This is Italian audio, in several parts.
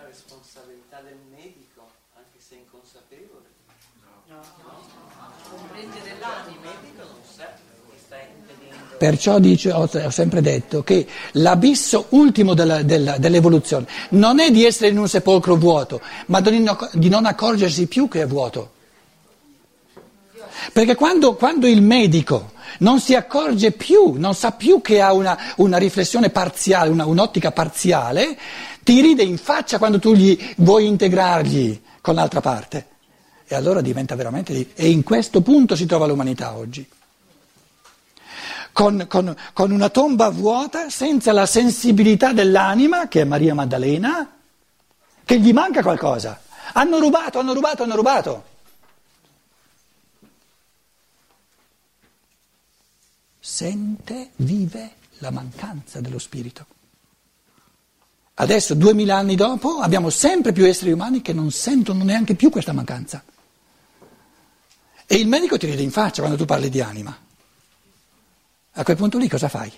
la responsabilità del medico, anche se inconsapevole. No, no. comprende dell'anima. Il medico non sa che sta impedendo. Perciò dice, ho, ho, sempre detto che l'abisso ultimo della, della, dell'evoluzione non è di essere in un sepolcro vuoto, ma di non accorgersi più che è vuoto. Perché quando, quando il medico non si accorge più, non sa più che ha una, una riflessione parziale, una, un'ottica parziale, ti ride in faccia quando tu gli vuoi integrargli con l'altra parte. E allora diventa veramente... E in questo punto si trova l'umanità oggi. Con, con, con una tomba vuota, senza la sensibilità dell'anima, che è Maria Maddalena, che gli manca qualcosa. Hanno rubato, hanno rubato, hanno rubato. sente, vive la mancanza dello spirito. Adesso, duemila anni dopo, abbiamo sempre più esseri umani che non sentono neanche più questa mancanza. E il medico ti ride in faccia quando tu parli di anima. A quel punto lì cosa fai?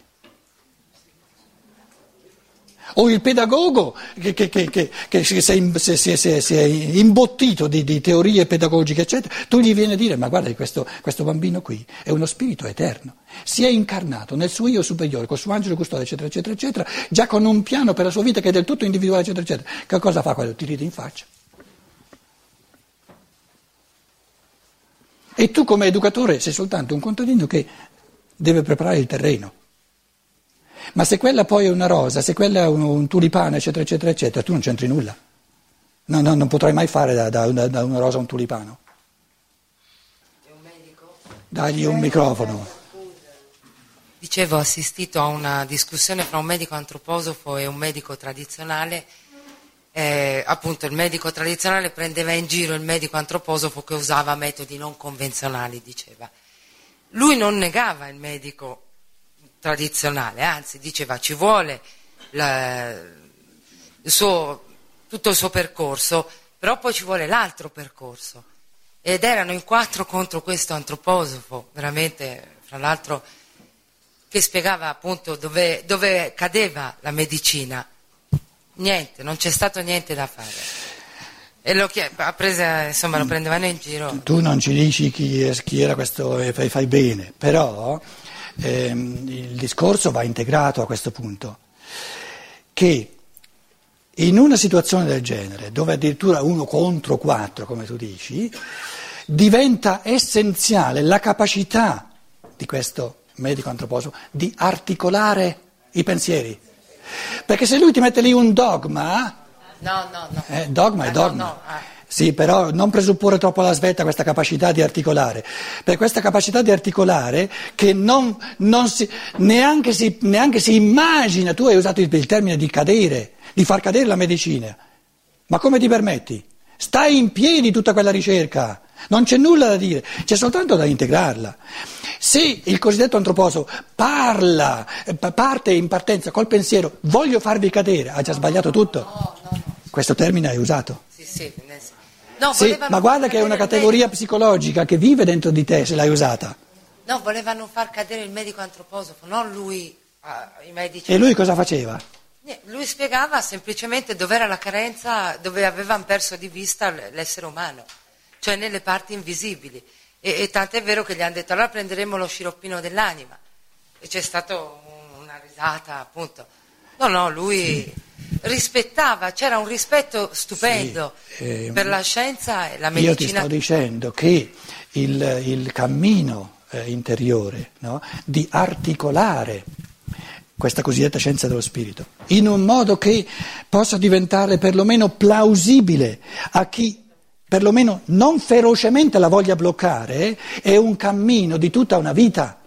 O il pedagogo che, che, che, che si, è, si, è imbottito di, di, teorie pedagogiche, eccetera, tu gli vieni a dire, ma guarda questo, questo, bambino qui è uno spirito eterno, si è incarnato nel suo io superiore, col suo angelo custode, eccetera, eccetera, eccetera, già con un piano per la sua vita che è del tutto individuale, eccetera, eccetera. Che cosa fa quello? Ti ride in faccia. E tu come educatore sei soltanto un contadino che deve preparare il terreno. Ma se quella poi è una rosa, se quella è un, un tulipano, eccetera, eccetera, eccetera, tu non c'entri nulla. No, no, non potrai mai fare da, da, da una rosa un tulipano. È un medico? Dagli un microfono. Dicevo, ho assistito a una discussione fra un medico antroposofo e un medico tradizionale. Eh, appunto, il medico tradizionale prendeva in giro il medico antroposofo che usava metodi non convenzionali, diceva. Lui non negava il medico tradizionale, anzi diceva ci vuole la, il suo, tutto il suo percorso, però poi ci vuole l'altro percorso. Ed erano in quattro contro questo antroposofo, veramente, fra l'altro, che spiegava appunto dove, dove cadeva la medicina. Niente, non c'è stato niente da fare. E lo, presa, insomma, lo prendevano in giro. Tu non ci dici chi, chi era questo e fai, fai bene, però ehm, il discorso va integrato a questo punto, che in una situazione del genere, dove addirittura uno contro quattro, come tu dici, diventa essenziale la capacità di questo medico antroposofo di articolare i pensieri. Perché se lui ti mette lì un dogma, no, no, no. Eh, dogma è dogma. No, no, ah. Sì, però non presupporre troppo alla svetta questa capacità di articolare, per questa capacità di articolare che non, non si, neanche, si, neanche, si, immagina, tu hai usato il, termine di cadere, di far cadere la medicina, ma come ti permetti? Stai in piedi tutta quella ricerca, non c'è nulla da dire, c'è soltanto da integrarla. Se il cosiddetto antroposofo parla, parte in partenza col pensiero voglio farvi cadere, ha già sbagliato tutto. Questo termine è usato. Sì, sì, No, sì, ma guarda che è una categoria psicologica che vive dentro di te se l'hai usata. No, volevano far cadere il medico antroposofo, non lui, i medici. E lui cosa faceva? Lui spiegava semplicemente dove era la carenza, dove avevano perso di vista l'essere umano, cioè nelle parti invisibili. E, e tant'è vero che gli hanno detto allora prenderemo lo sciroppino dell'anima. E c'è stata una risata, appunto. No, no, lui... Sì rispettava, c'era un rispetto stupendo sì, eh, per la scienza e la medicina. Io ti sto dicendo che il, il cammino eh, interiore no, di articolare questa cosiddetta scienza dello spirito, in un modo che possa diventare perlomeno plausibile a chi perlomeno non ferocemente la voglia bloccare, è un cammino di tutta una vita.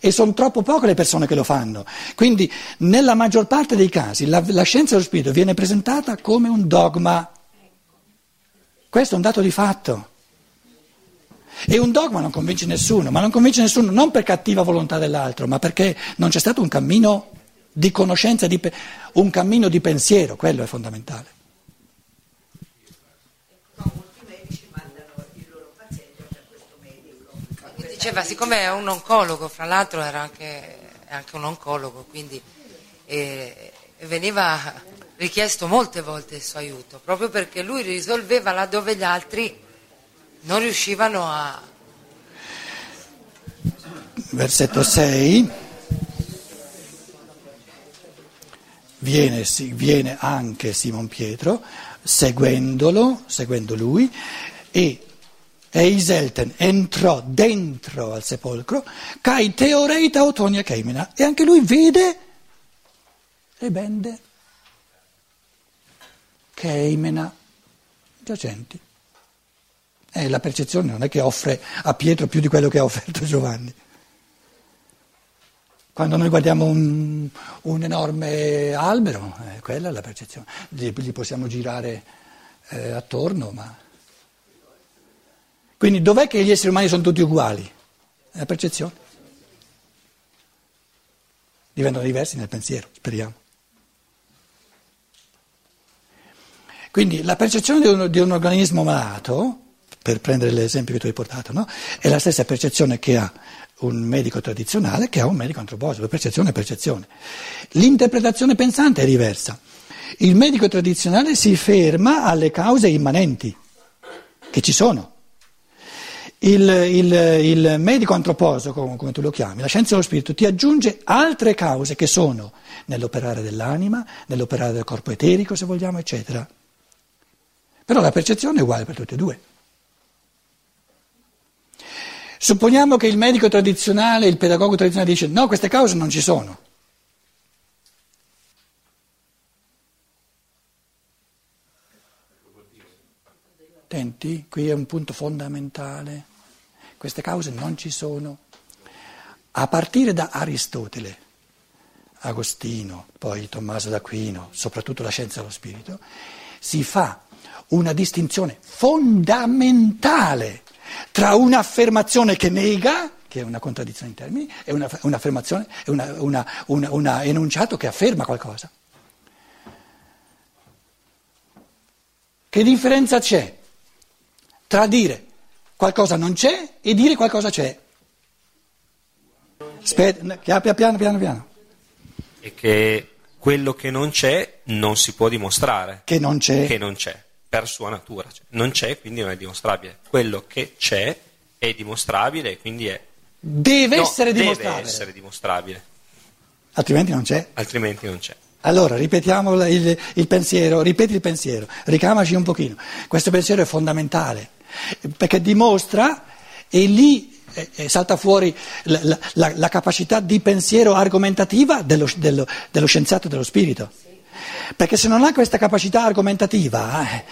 E sono troppo poche le persone che lo fanno. Quindi nella maggior parte dei casi la, la scienza dello spirito viene presentata come un dogma. Questo è un dato di fatto. E un dogma non convince nessuno, ma non convince nessuno non per cattiva volontà dell'altro, ma perché non c'è stato un cammino di conoscenza, di, un cammino di pensiero, quello è fondamentale. Diceva, siccome è un oncologo, fra l'altro era anche, anche un oncologo, quindi eh, veniva richiesto molte volte il suo aiuto, proprio perché lui risolveva laddove gli altri non riuscivano a... Versetto 6. Viene, viene anche Simon Pietro, seguendolo, seguendo lui, e Eiselten entrò dentro al sepolcro, Kai Teoreita Otonia Keimina, e anche lui vede le bende Keimena giacenti. E la percezione non è che offre a Pietro più di quello che ha offerto Giovanni. Quando noi guardiamo un, un enorme albero, eh, quella è la percezione, gli, gli possiamo girare eh, attorno, ma... Quindi dov'è che gli esseri umani sono tutti uguali? È la percezione. Diventano diversi nel pensiero, speriamo. Quindi la percezione di un, di un organismo malato, per prendere l'esempio che tu hai portato, no? è la stessa percezione che ha un medico tradizionale che ha un medico antroposofo, percezione è percezione. L'interpretazione pensante è diversa. Il medico tradizionale si ferma alle cause immanenti che ci sono. Il, il, il medico antroposofo, come tu lo chiami, la scienza dello spirito, ti aggiunge altre cause che sono nell'operare dell'anima, nell'operare del corpo eterico, se vogliamo, eccetera. Però la percezione è uguale per tutti e due. Supponiamo che il medico tradizionale, il pedagogo tradizionale dice no, queste cause non ci sono. Attenti, qui è un punto fondamentale. Queste cause non ci sono. A partire da Aristotele, Agostino, poi Tommaso d'Aquino, soprattutto la scienza dello spirito, si fa una distinzione fondamentale tra un'affermazione che nega, che è una contraddizione in termini, e una, un'affermazione, una, una, una, un enunciato che afferma qualcosa. Che differenza c'è tra dire qualcosa non c'è e dire qualcosa c'è? Aspetta, piano piano piano. E che quello che non c'è non si può dimostrare. Che non c'è. Che non c'è per sua natura. Cioè, non c'è, quindi non è dimostrabile. Quello che c'è è dimostrabile, quindi è... Deve no, essere dimostrabile. Deve essere dimostrabile. Altrimenti non c'è. Altrimenti non c'è. Allora, ripetiamo il, il, pensiero, ripeti il pensiero, ricamaci un pochino. Questo pensiero è fondamentale, perché dimostra, e lì eh, salta fuori la, la, la, capacità di pensiero argomentativa dello, dello, dello scienziato dello spirito. Perché se non ha questa capacità argomentativa, eh,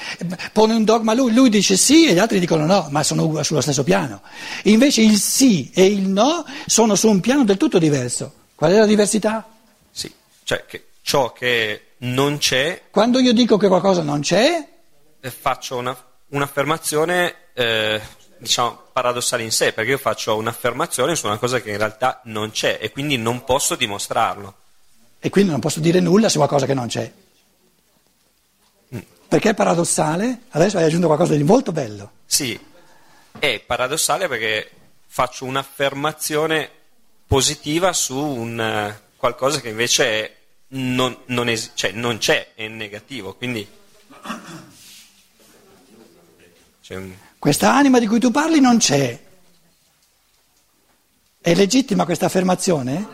pone un dogma lui, lui dice sì e gli altri dicono no, ma sono sullo stesso piano. Invece il sì e il no sono su un piano del tutto diverso. Qual è la diversità? Sì, cioè che ciò che non c'è... Quando io dico che qualcosa non c'è... Eh, faccio una, un'affermazione, eh, diciamo, paradossale in sé, perché io faccio un'affermazione su una cosa che in realtà non c'è e quindi non posso dimostrarlo. E quindi non posso dire nulla su qualcosa che non c'è. Perché è paradossale? Adesso hai aggiunto qualcosa di molto bello. Sì, è paradossale perché faccio un'affermazione positiva su un, eh, qualcosa che invece non, non, es- cioè non, c'è, è negativo. Quindi un... Questa anima di cui tu parli non c'è. È legittima questa affermazione?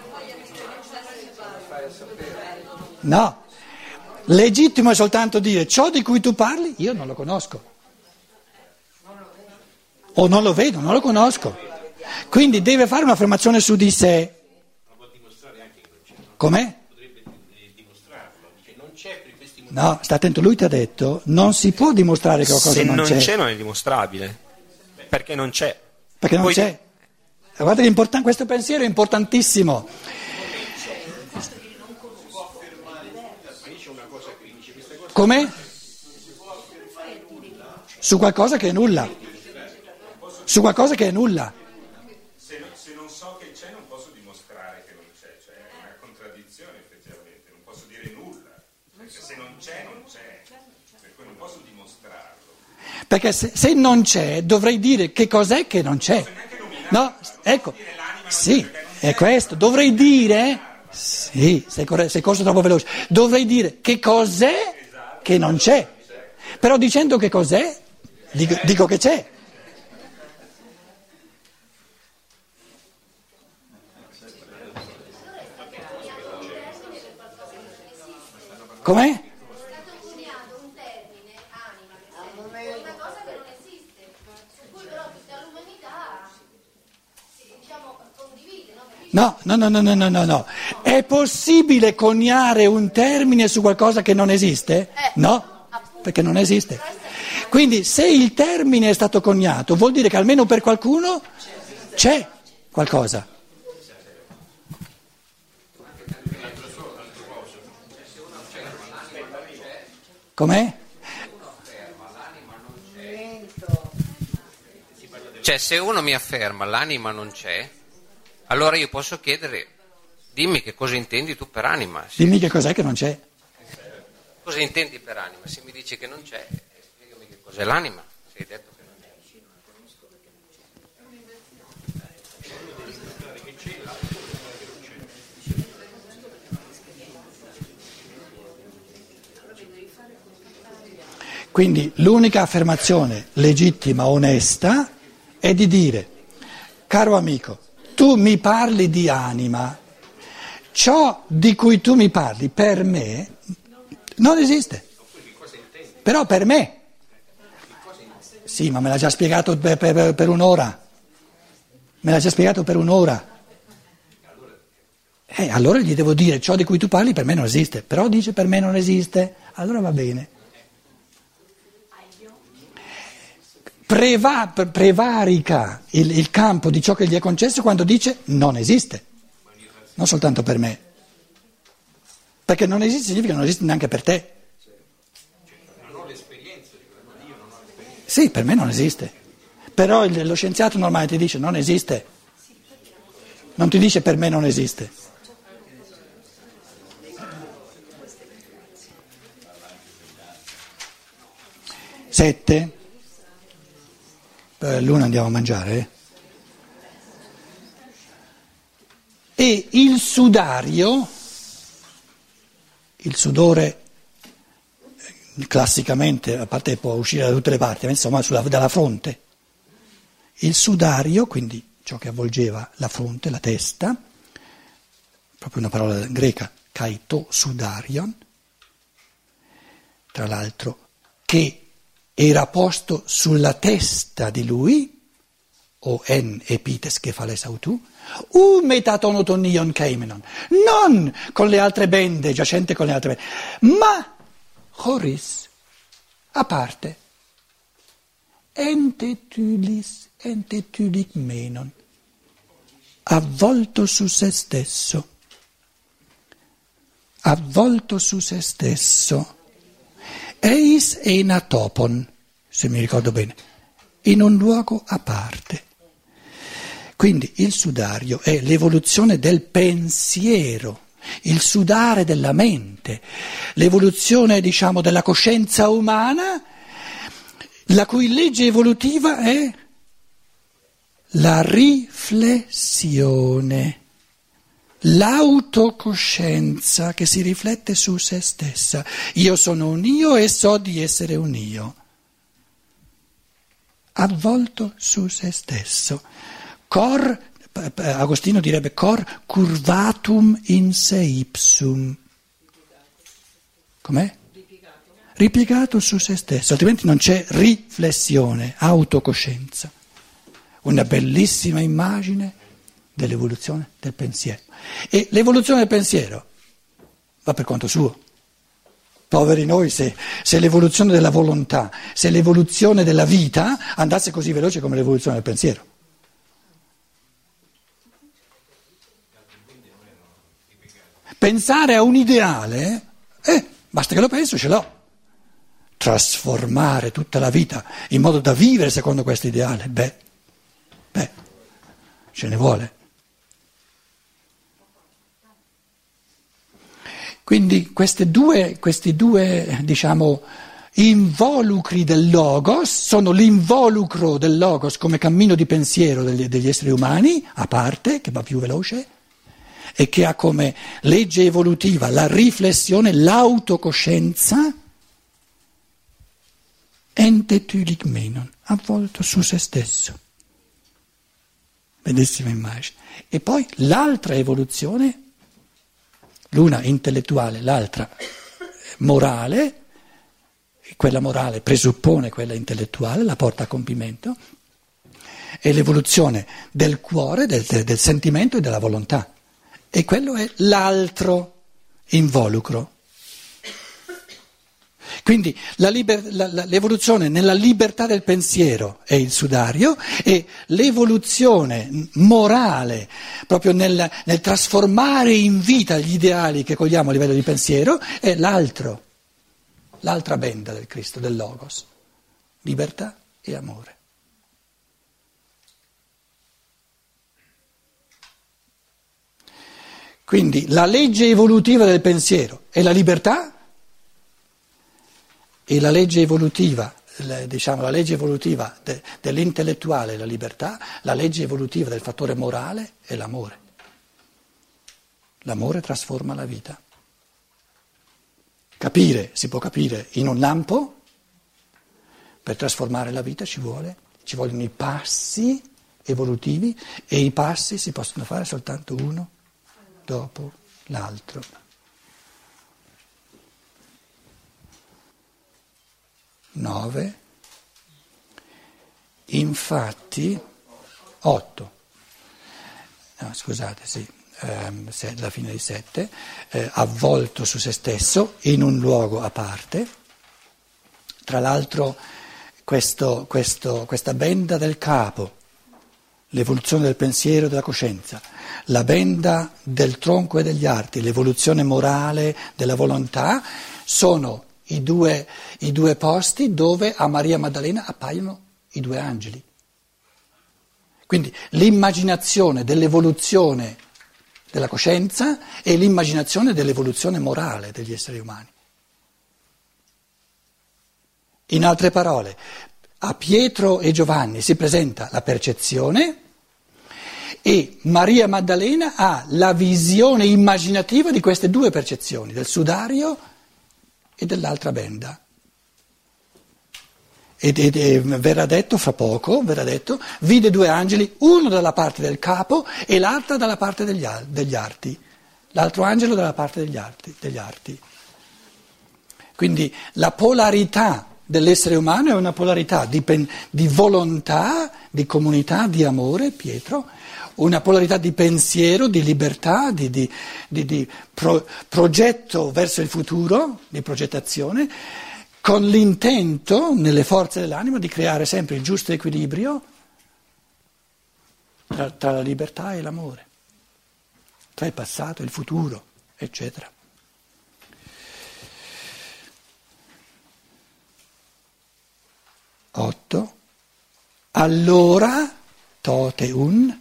No. Legittimo è soltanto dire ciò di cui tu parli, io non lo conosco. O non lo vedo, non lo conosco. Quindi deve fare un'affermazione su di sé. Com'è? No, sta attento, lui ti ha detto non si può dimostrare che qualcosa non, non c'è. Se non c'è non è dimostrabile, perché non c'è. Perché non Poi... c'è. Guarda che important- questo pensiero è importantissimo. Come? Su qualcosa che è nulla. Su qualcosa che è nulla. Se, non so che c'è non posso dimostrare che non c'è, cioè è una contraddizione effettivamente, non posso dire nulla, perché se non c'è non c'è, per cui non posso dimostrarlo. Perché se, se non c'è dovrei dire che cos'è che non c'è. No, ecco, sì, è questo, dovrei dire Sì, sei, corre- sei corso troppo veloce. Dovrei dire che cos'è che non c'è. Però dicendo che cos'è, dico, dico che c'è. Com'è? stato coniato un termine, anima, che è una cosa che non esiste, su cui però tutta l'umanità si, diciamo, condivide, no? No, no, no, no, no, no, no, no. È possibile coniare un termine su qualcosa che non esiste? No, perché non esiste. Quindi se il termine è stato coniato vuol dire che almeno per qualcuno c'è qualcosa. Com'è? Cioè, se uno mi afferma l'anima non c'è, allora io posso chiedere, dimmi che cosa intendi tu per anima. Dimmi che cos'è che non c'è. cosa intendi per anima? Se mi dici che non c'è, eh, spiegami che cos'è l'anima. Se hai detto che non c'è. Quindi l'unica affermazione legittima, onesta, è di dire, caro amico, tu mi parli di anima, ciò di cui tu mi parli per me non esiste, però per me. Sì, ma me l'ha già spiegato per, per- per un'ora, me l'ha già spiegato per un'ora. Eh, allora gli devo dire ciò di cui tu parli per me non esiste, però dice per me non esiste, allora va bene. Preva- pre- prevarica il, il campo di ciò che gli è concesso quando dice non esiste, non soltanto per me. Perché non esiste significa che non esiste neanche per te. Sì, per me non esiste. Però il- lo scienziato normale ti dice non esiste. Non ti dice per me non esiste. Sette. Eh, L'una andiamo a mangiare. eh? E il sudario, il sudore eh, classicamente, a parte può uscire da tutte le parti, ma insomma sulla- dalla fronte. Il sudario, quindi ciò che avvolgeva la fronte, la testa, proprio una parola greca, kaito sudarion, tra l'altro, che era posto sulla testa di lui, o en epites cephales autu, u metatonotonion keimenon, non con le altre bende, giacente con le altre bende, ma horis, a parte, entetulis, entetulic menon, avvolto su se stesso, avvolto su se stesso, eis enatopon, se mi ricordo bene, in un luogo a parte. Quindi il sudario è l'evoluzione del pensiero, il sudare della mente, l'evoluzione, diciamo, della coscienza umana, la cui legge evolutiva è la riflessione, l'autocoscienza che si riflette su se stessa. Io sono un io e so di essere un io. Avvolto su se stesso. Cor, Agostino direbbe cor curvatum in se ipsum. Com'è? Ripiegato su se stesso, altrimenti non c'è riflessione, autocoscienza. Una bellissima immagine dell'evoluzione del pensiero. E l'evoluzione del pensiero va per conto suo. Poveri noi se, se l'evoluzione della volontà, se l'evoluzione della vita andasse così veloce come l'evoluzione del pensiero. Pensare a un ideale, eh, basta che lo penso, ce l'ho. Trasformare tutta la vita in modo da vivere secondo questo ideale, beh, beh, ce ne vuole. Quindi due, questi due, diciamo, involucri del logos sono l'involucro del logos come cammino di pensiero degli, degli esseri umani, a parte, che va più veloce, e che ha come legge evolutiva la riflessione, l'autocoscienza, ente tulic menon, avvolto su se stesso. Bellissima immagine. E poi l'altra evoluzione, l'una intellettuale, l'altra morale, quella morale presuppone quella intellettuale, la porta a compimento, è l'evoluzione del cuore, del, del sentimento e della volontà. E quello è l'altro involucro. Quindi la liber, la, la, l'evoluzione nella libertà del pensiero è il sudario e l'evoluzione morale, proprio nel, nel trasformare in vita gli ideali che cogliamo a livello di pensiero, è l'altro, l'altra benda del Cristo, del Logos, libertà e amore. Quindi la legge evolutiva del pensiero è la libertà e la legge evolutiva, diciamo la legge evolutiva de, dell'intellettuale è la libertà, la legge evolutiva del fattore morale è l'amore. L'amore trasforma la vita. Capire si può capire in un lampo, per trasformare la vita ci, vuole, ci vogliono i passi evolutivi e i passi si possono fare soltanto uno dopo l'altro. Nove. Infatti, otto. No, scusate, sì, ehm, la fine di sette, eh, avvolto su se stesso in un luogo a parte. Tra l'altro questo, questo, questa benda del capo, l'evoluzione del pensiero e della coscienza, la benda del tronco e degli arti, l'evoluzione morale della volontà, sono i due, i due posti dove a Maria Maddalena appaiono i due angeli. Quindi l'immaginazione dell'evoluzione della coscienza e l'immaginazione dell'evoluzione morale degli esseri umani. In altre parole, a Pietro e Giovanni si presenta la percezione e Maria Maddalena ha la visione immaginativa di queste due percezioni, del sudario e dell'altra benda. Ed, ed, ed, verrà detto fra poco, verrà detto, vide due angeli, uno dalla parte del capo e l'altro dalla parte degli, degli arti, l'altro angelo dalla parte degli arti, degli arti. Quindi la polarità dell'essere umano è una polarità di, di volontà, di comunità, di amore, Pietro, una polarità di pensiero, di libertà, di, di, di, di pro, progetto verso il futuro, di progettazione, con l'intento nelle forze dell'anima di creare sempre il giusto equilibrio tra, tra la libertà e l'amore, tra il passato e il futuro, eccetera. Otto. Allora, tote un,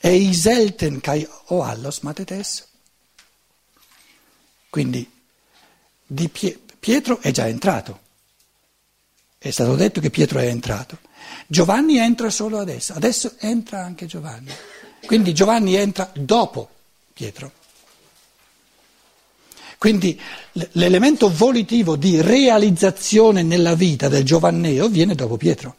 e selten kai o allos matetes. Quindi di Pietro è già entrato. È stato detto che Pietro è entrato. Giovanni entra solo adesso, adesso entra anche Giovanni. Quindi Giovanni entra dopo Pietro. Quindi l'elemento volitivo di realizzazione nella vita del Giovanneo viene dopo Pietro.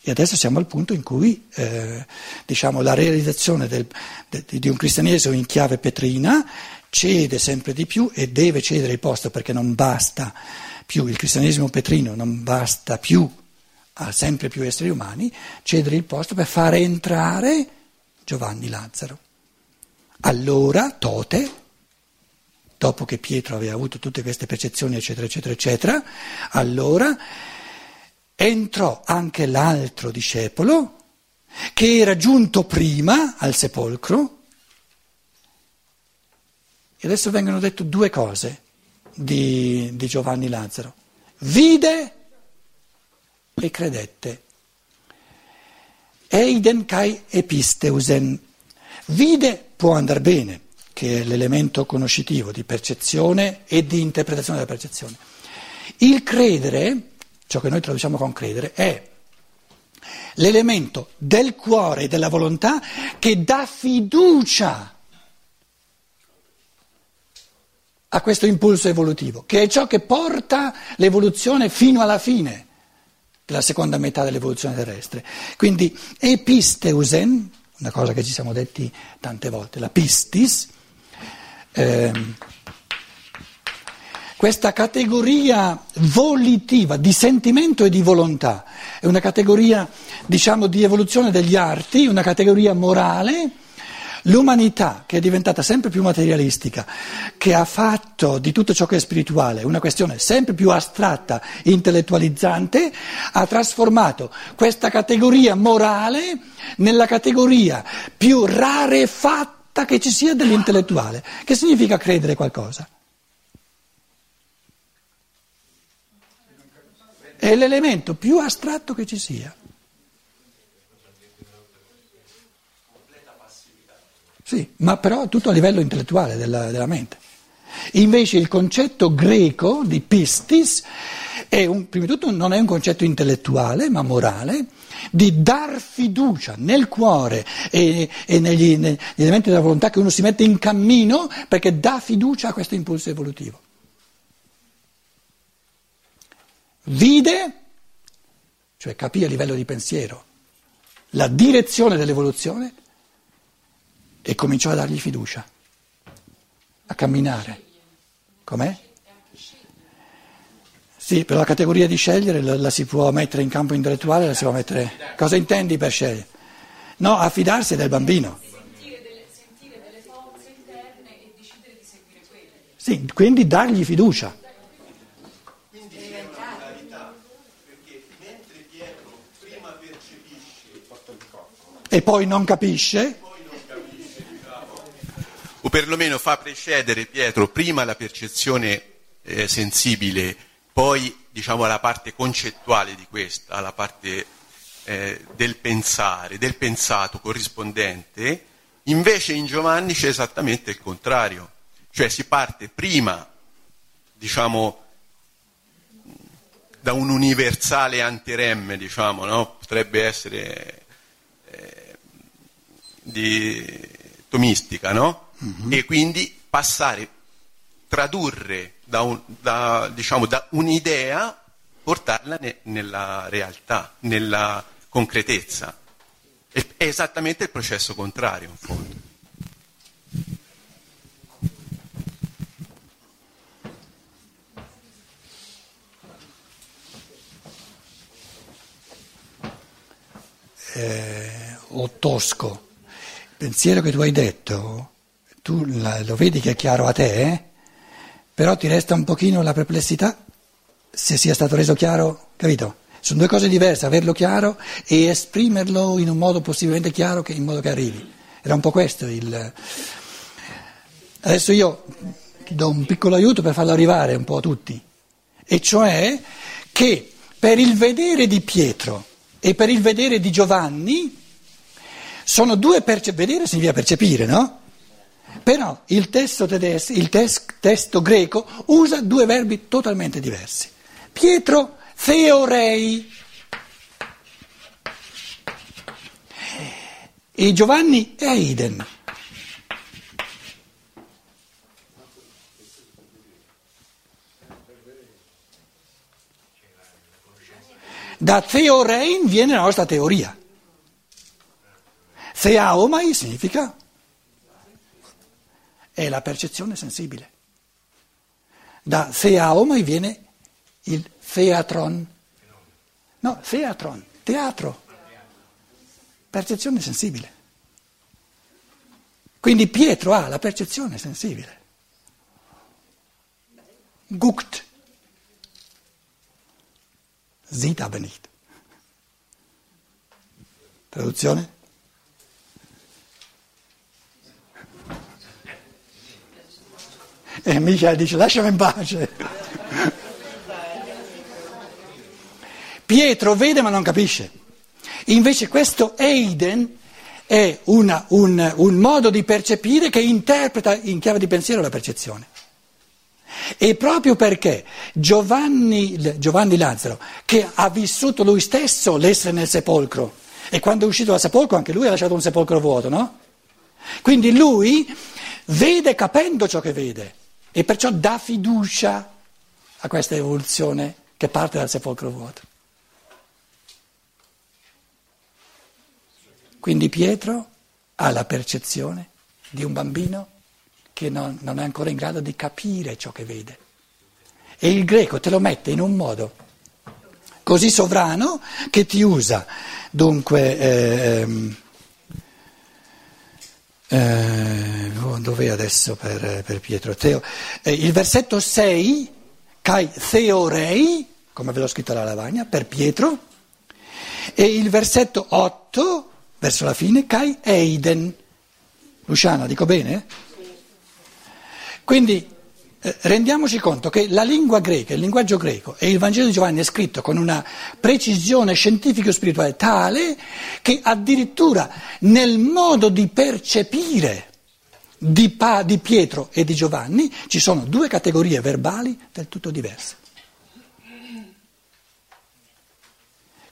E adesso siamo al punto in cui eh, diciamo, la realizzazione del, de, di un cristianesimo in chiave petrina cede sempre di più e deve cedere il posto perché non basta più, il cristianesimo petrino non basta più a sempre più esseri umani, cedere il posto per fare entrare Giovanni Lazzaro. Allora Tote, dopo che Pietro aveva avuto tutte queste percezioni, eccetera, eccetera, eccetera, allora entrò anche l'altro discepolo che era giunto prima al sepolcro. E adesso vengono dette due cose di, di Giovanni Lazzaro. Vide e credette. Eiden kai episteusen. Vide può andare bene, che è l'elemento conoscitivo di percezione e di interpretazione della percezione. Il credere ciò che noi traduciamo con credere, è l'elemento del cuore e della volontà che dà fiducia a questo impulso evolutivo, che è ciò che porta l'evoluzione fino alla fine della seconda metà dell'evoluzione terrestre. Quindi episteusen, una cosa che ci siamo detti tante volte, la pistis, ehm, questa categoria volitiva di sentimento e di volontà è una categoria, diciamo, di evoluzione degli arti, una categoria morale. L'umanità, che è diventata sempre più materialistica, che ha fatto di tutto ciò che è spirituale una questione sempre più astratta, intellettualizzante, ha trasformato questa categoria morale nella categoria più rarefatta che ci sia dell'intellettuale. Che significa credere qualcosa? È l'elemento più astratto che ci sia. Sì, ma però tutto a livello intellettuale della, della mente. Invece il concetto greco di pistis è un, prima di tutto non è un concetto intellettuale ma morale, di dar fiducia nel cuore e, e negli, negli elementi della volontà che uno si mette in cammino perché dà fiducia a questo impulso evolutivo. Vide, cioè capì a livello di pensiero, la direzione dell'evoluzione e cominciò a dargli fiducia, a camminare. Com'è? Sì, però la categoria di scegliere la, la, si può mettere in campo intellettuale, la si può mettere... Cosa intendi per scegliere? No, a fidarsi del bambino. Sentire delle forze interne e decidere di seguire quelle. Sì, quindi dargli fiducia. Quindi c'è una modalità, perché mentre Pietro prima percepisce E poi non capisce, o perlomeno fa precedere Pietro prima la percezione eh, sensibile, poi diciamo alla parte concettuale di questa, alla parte eh, del pensare, del pensato corrispondente, invece in Giovanni c'è esattamente il contrario, cioè si parte prima, diciamo, da un universale anteremme, diciamo, no? potrebbe essere eh, di tomistica, no? Mhm. E quindi passare, tradurre da, un- da, diciamo, da un'idea, portarla ne- nella realtà, nella concretezza. È, è esattamente il processo contrario, in fondo. eh, o tosco. Il pensiero che tu hai detto, tu la- lo vedi che è chiaro a te, eh? Però ti resta un pochino la perplessità se sia stato reso chiaro, capito? Sono due cose diverse, averlo chiaro e esprimerlo in un modo possibilmente chiaro che, in modo che arrivi. Era un po' questo il... Adesso io ti do un piccolo aiuto per farlo arrivare un po' a tutti, e cioè che per il vedere di Pietro e per il vedere di Giovanni sono due perce- vedere significa percepire, no? Però il testo tedesco, il tes- testo greco usa due verbi totalmente diversi. Pietro theorei e Giovanni eiden. Da theorein viene la nostra teoria. Theaomai significa è la percezione sensibile. Da theaomai viene il theatron. No, theatron, teatro. Percezione sensibile. Quindi Pietro ha la percezione sensibile. Guckt. Sieht aber nicht. Traduzione? E Michael dice lasciami in pace. Pietro vede ma non capisce. Invece questo Eiden è una- un, un modo di percepire che interpreta in chiave di pensiero la percezione. E proprio perché Giovanni, Giovanni Lazzaro, che ha vissuto lui stesso l'essere nel sepolcro, e quando è uscito dal sepolcro anche lui ha lasciato un sepolcro vuoto, no? Quindi lui vede capendo ciò che vede. E perciò dà fiducia a questa evoluzione che parte dal sepolcro vuoto. Quindi Pietro ha la percezione di un bambino che non, non è ancora in grado di capire ciò che vede. E il greco te lo mette in un modo così sovrano che ti usa. Dunque, ehm, eh, dov'è adesso per, per Pietro? Teo, eh, il versetto 6, Kai Theorei, come ve l'ho scritto alla lavagna, per Pietro, e il versetto 8, verso la fine, Kai Eiden. Luciana, dico bene? Quindi eh, rendiamoci conto che la lingua greca, il linguaggio greco e il Vangelo di Giovanni è scritto con una precisione scientifico-spirituale tale che addirittura nel modo di percepire di, pa, di Pietro e di Giovanni ci sono due categorie verbali del tutto diverse.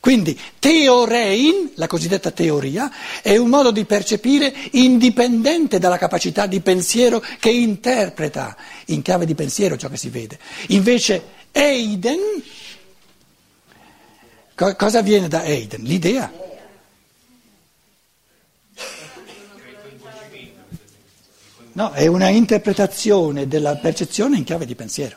Quindi teorein, la cosiddetta teoria, è un modo di percepire indipendente dalla capacità di pensiero che interpreta in chiave di pensiero ciò che si vede. Invece Eiden, co- cosa viene da Eiden? L'idea. No, è una interpretazione della percezione in chiave di pensiero.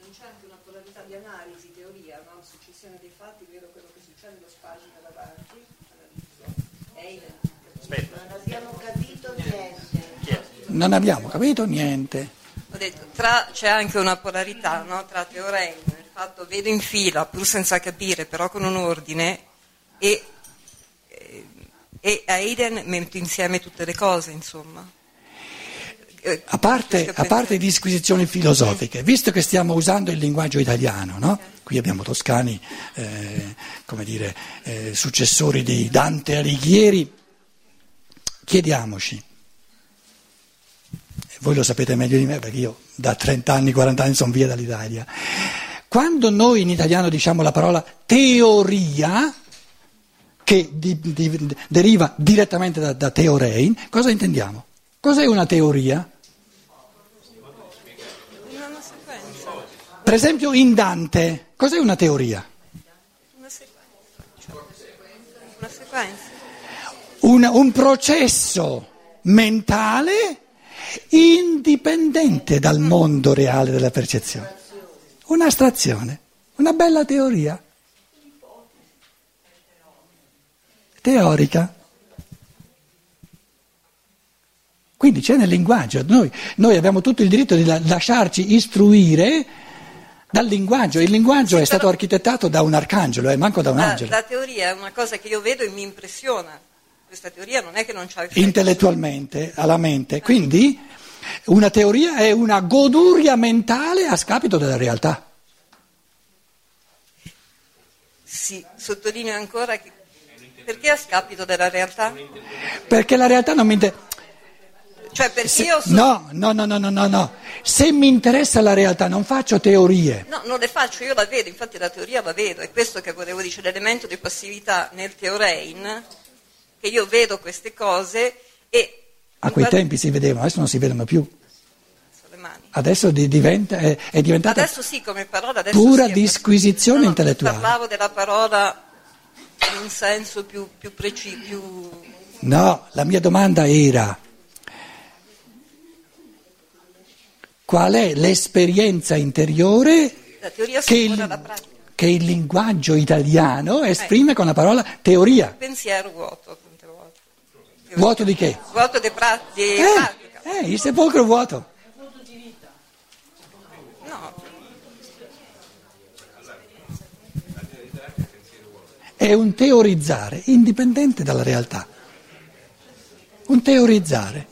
Non c'è anche una polarità di analisi, teoria, no? successione dei fatti, vedo quello che succede, lo spagino davanti, analizzo. Eiden. Aspetta. Non abbiamo capito niente. Non abbiamo capito niente. Ho detto, tra, c'è anche una polarità no? tra teorema, il fatto vedo in fila, pur senza capire, però con un ordine, e, e a Aiden metto insieme tutte le cose, insomma. A parte, a parte disquisizioni filosofiche, visto che stiamo usando il linguaggio italiano, no? qui abbiamo toscani, eh, come dire, eh, successori di Dante Alighieri, chiediamoci, voi lo sapete meglio di me perché io da 30 anni, 40 anni sono via dall'Italia, quando noi in italiano diciamo la parola teoria, che di- di- deriva direttamente da, da teorein, cosa intendiamo? Cos'è una teoria? una Per esempio in Dante, cos'è una teoria? una sequenza, una sequenza. Un, un processo mentale indipendente dal mondo reale della percezione. Un'astrazione, una bella teoria. Teorica. Quindi c'è nel linguaggio, noi, noi abbiamo tutto il diritto di la- lasciarci istruire dal linguaggio, il linguaggio è stato architettato da un arcangelo e manco da un La, angelo. la teoria è una cosa che io vedo e mi impressiona. Questa teoria non è che non c'ha intellettualmente alla mente. Quindi una teoria è una goduria mentale a scapito della realtà. Sì, sottolineo ancora che perché a scapito della realtà? Perché la realtà non mi interessa. Cioè perché io sono... No, no, no, no, no, no, no. Se mi interessa la realtà non faccio teorie. No, non le faccio, io la vedo, infatti la teoria la vedo, è questo che volevo dire, l'elemento di passività nel teorein, che io vedo queste cose e... A quei tempi si vedevano, adesso non si vedono più. Adesso di- diventa- è, è diventata Adesso sì, come parola, adesso pura sì, disquisizione no, intellettuale. Parlavo della parola in un senso più, più preciso, più... No, la mia domanda era qual è l'esperienza interiore che il, che il linguaggio italiano esprime con la parola teoria. Pensiero vuoto, vuoto. Di che? Vuoto di, pra- di Eh, pratica. eh, il sepolcro vuoto. No, È un teorizzare indipendente dalla realtà. Un teorizzare.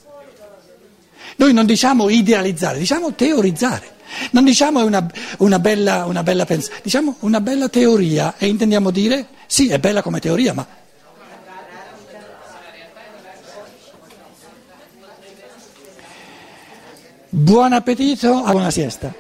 Noi non diciamo idealizzare, diciamo teorizzare. Non diciamo è una, una bella, una bella pens- diciamo una bella teoria e intendiamo dire sì, è bella come teoria, ma buon appetito, buona siesta.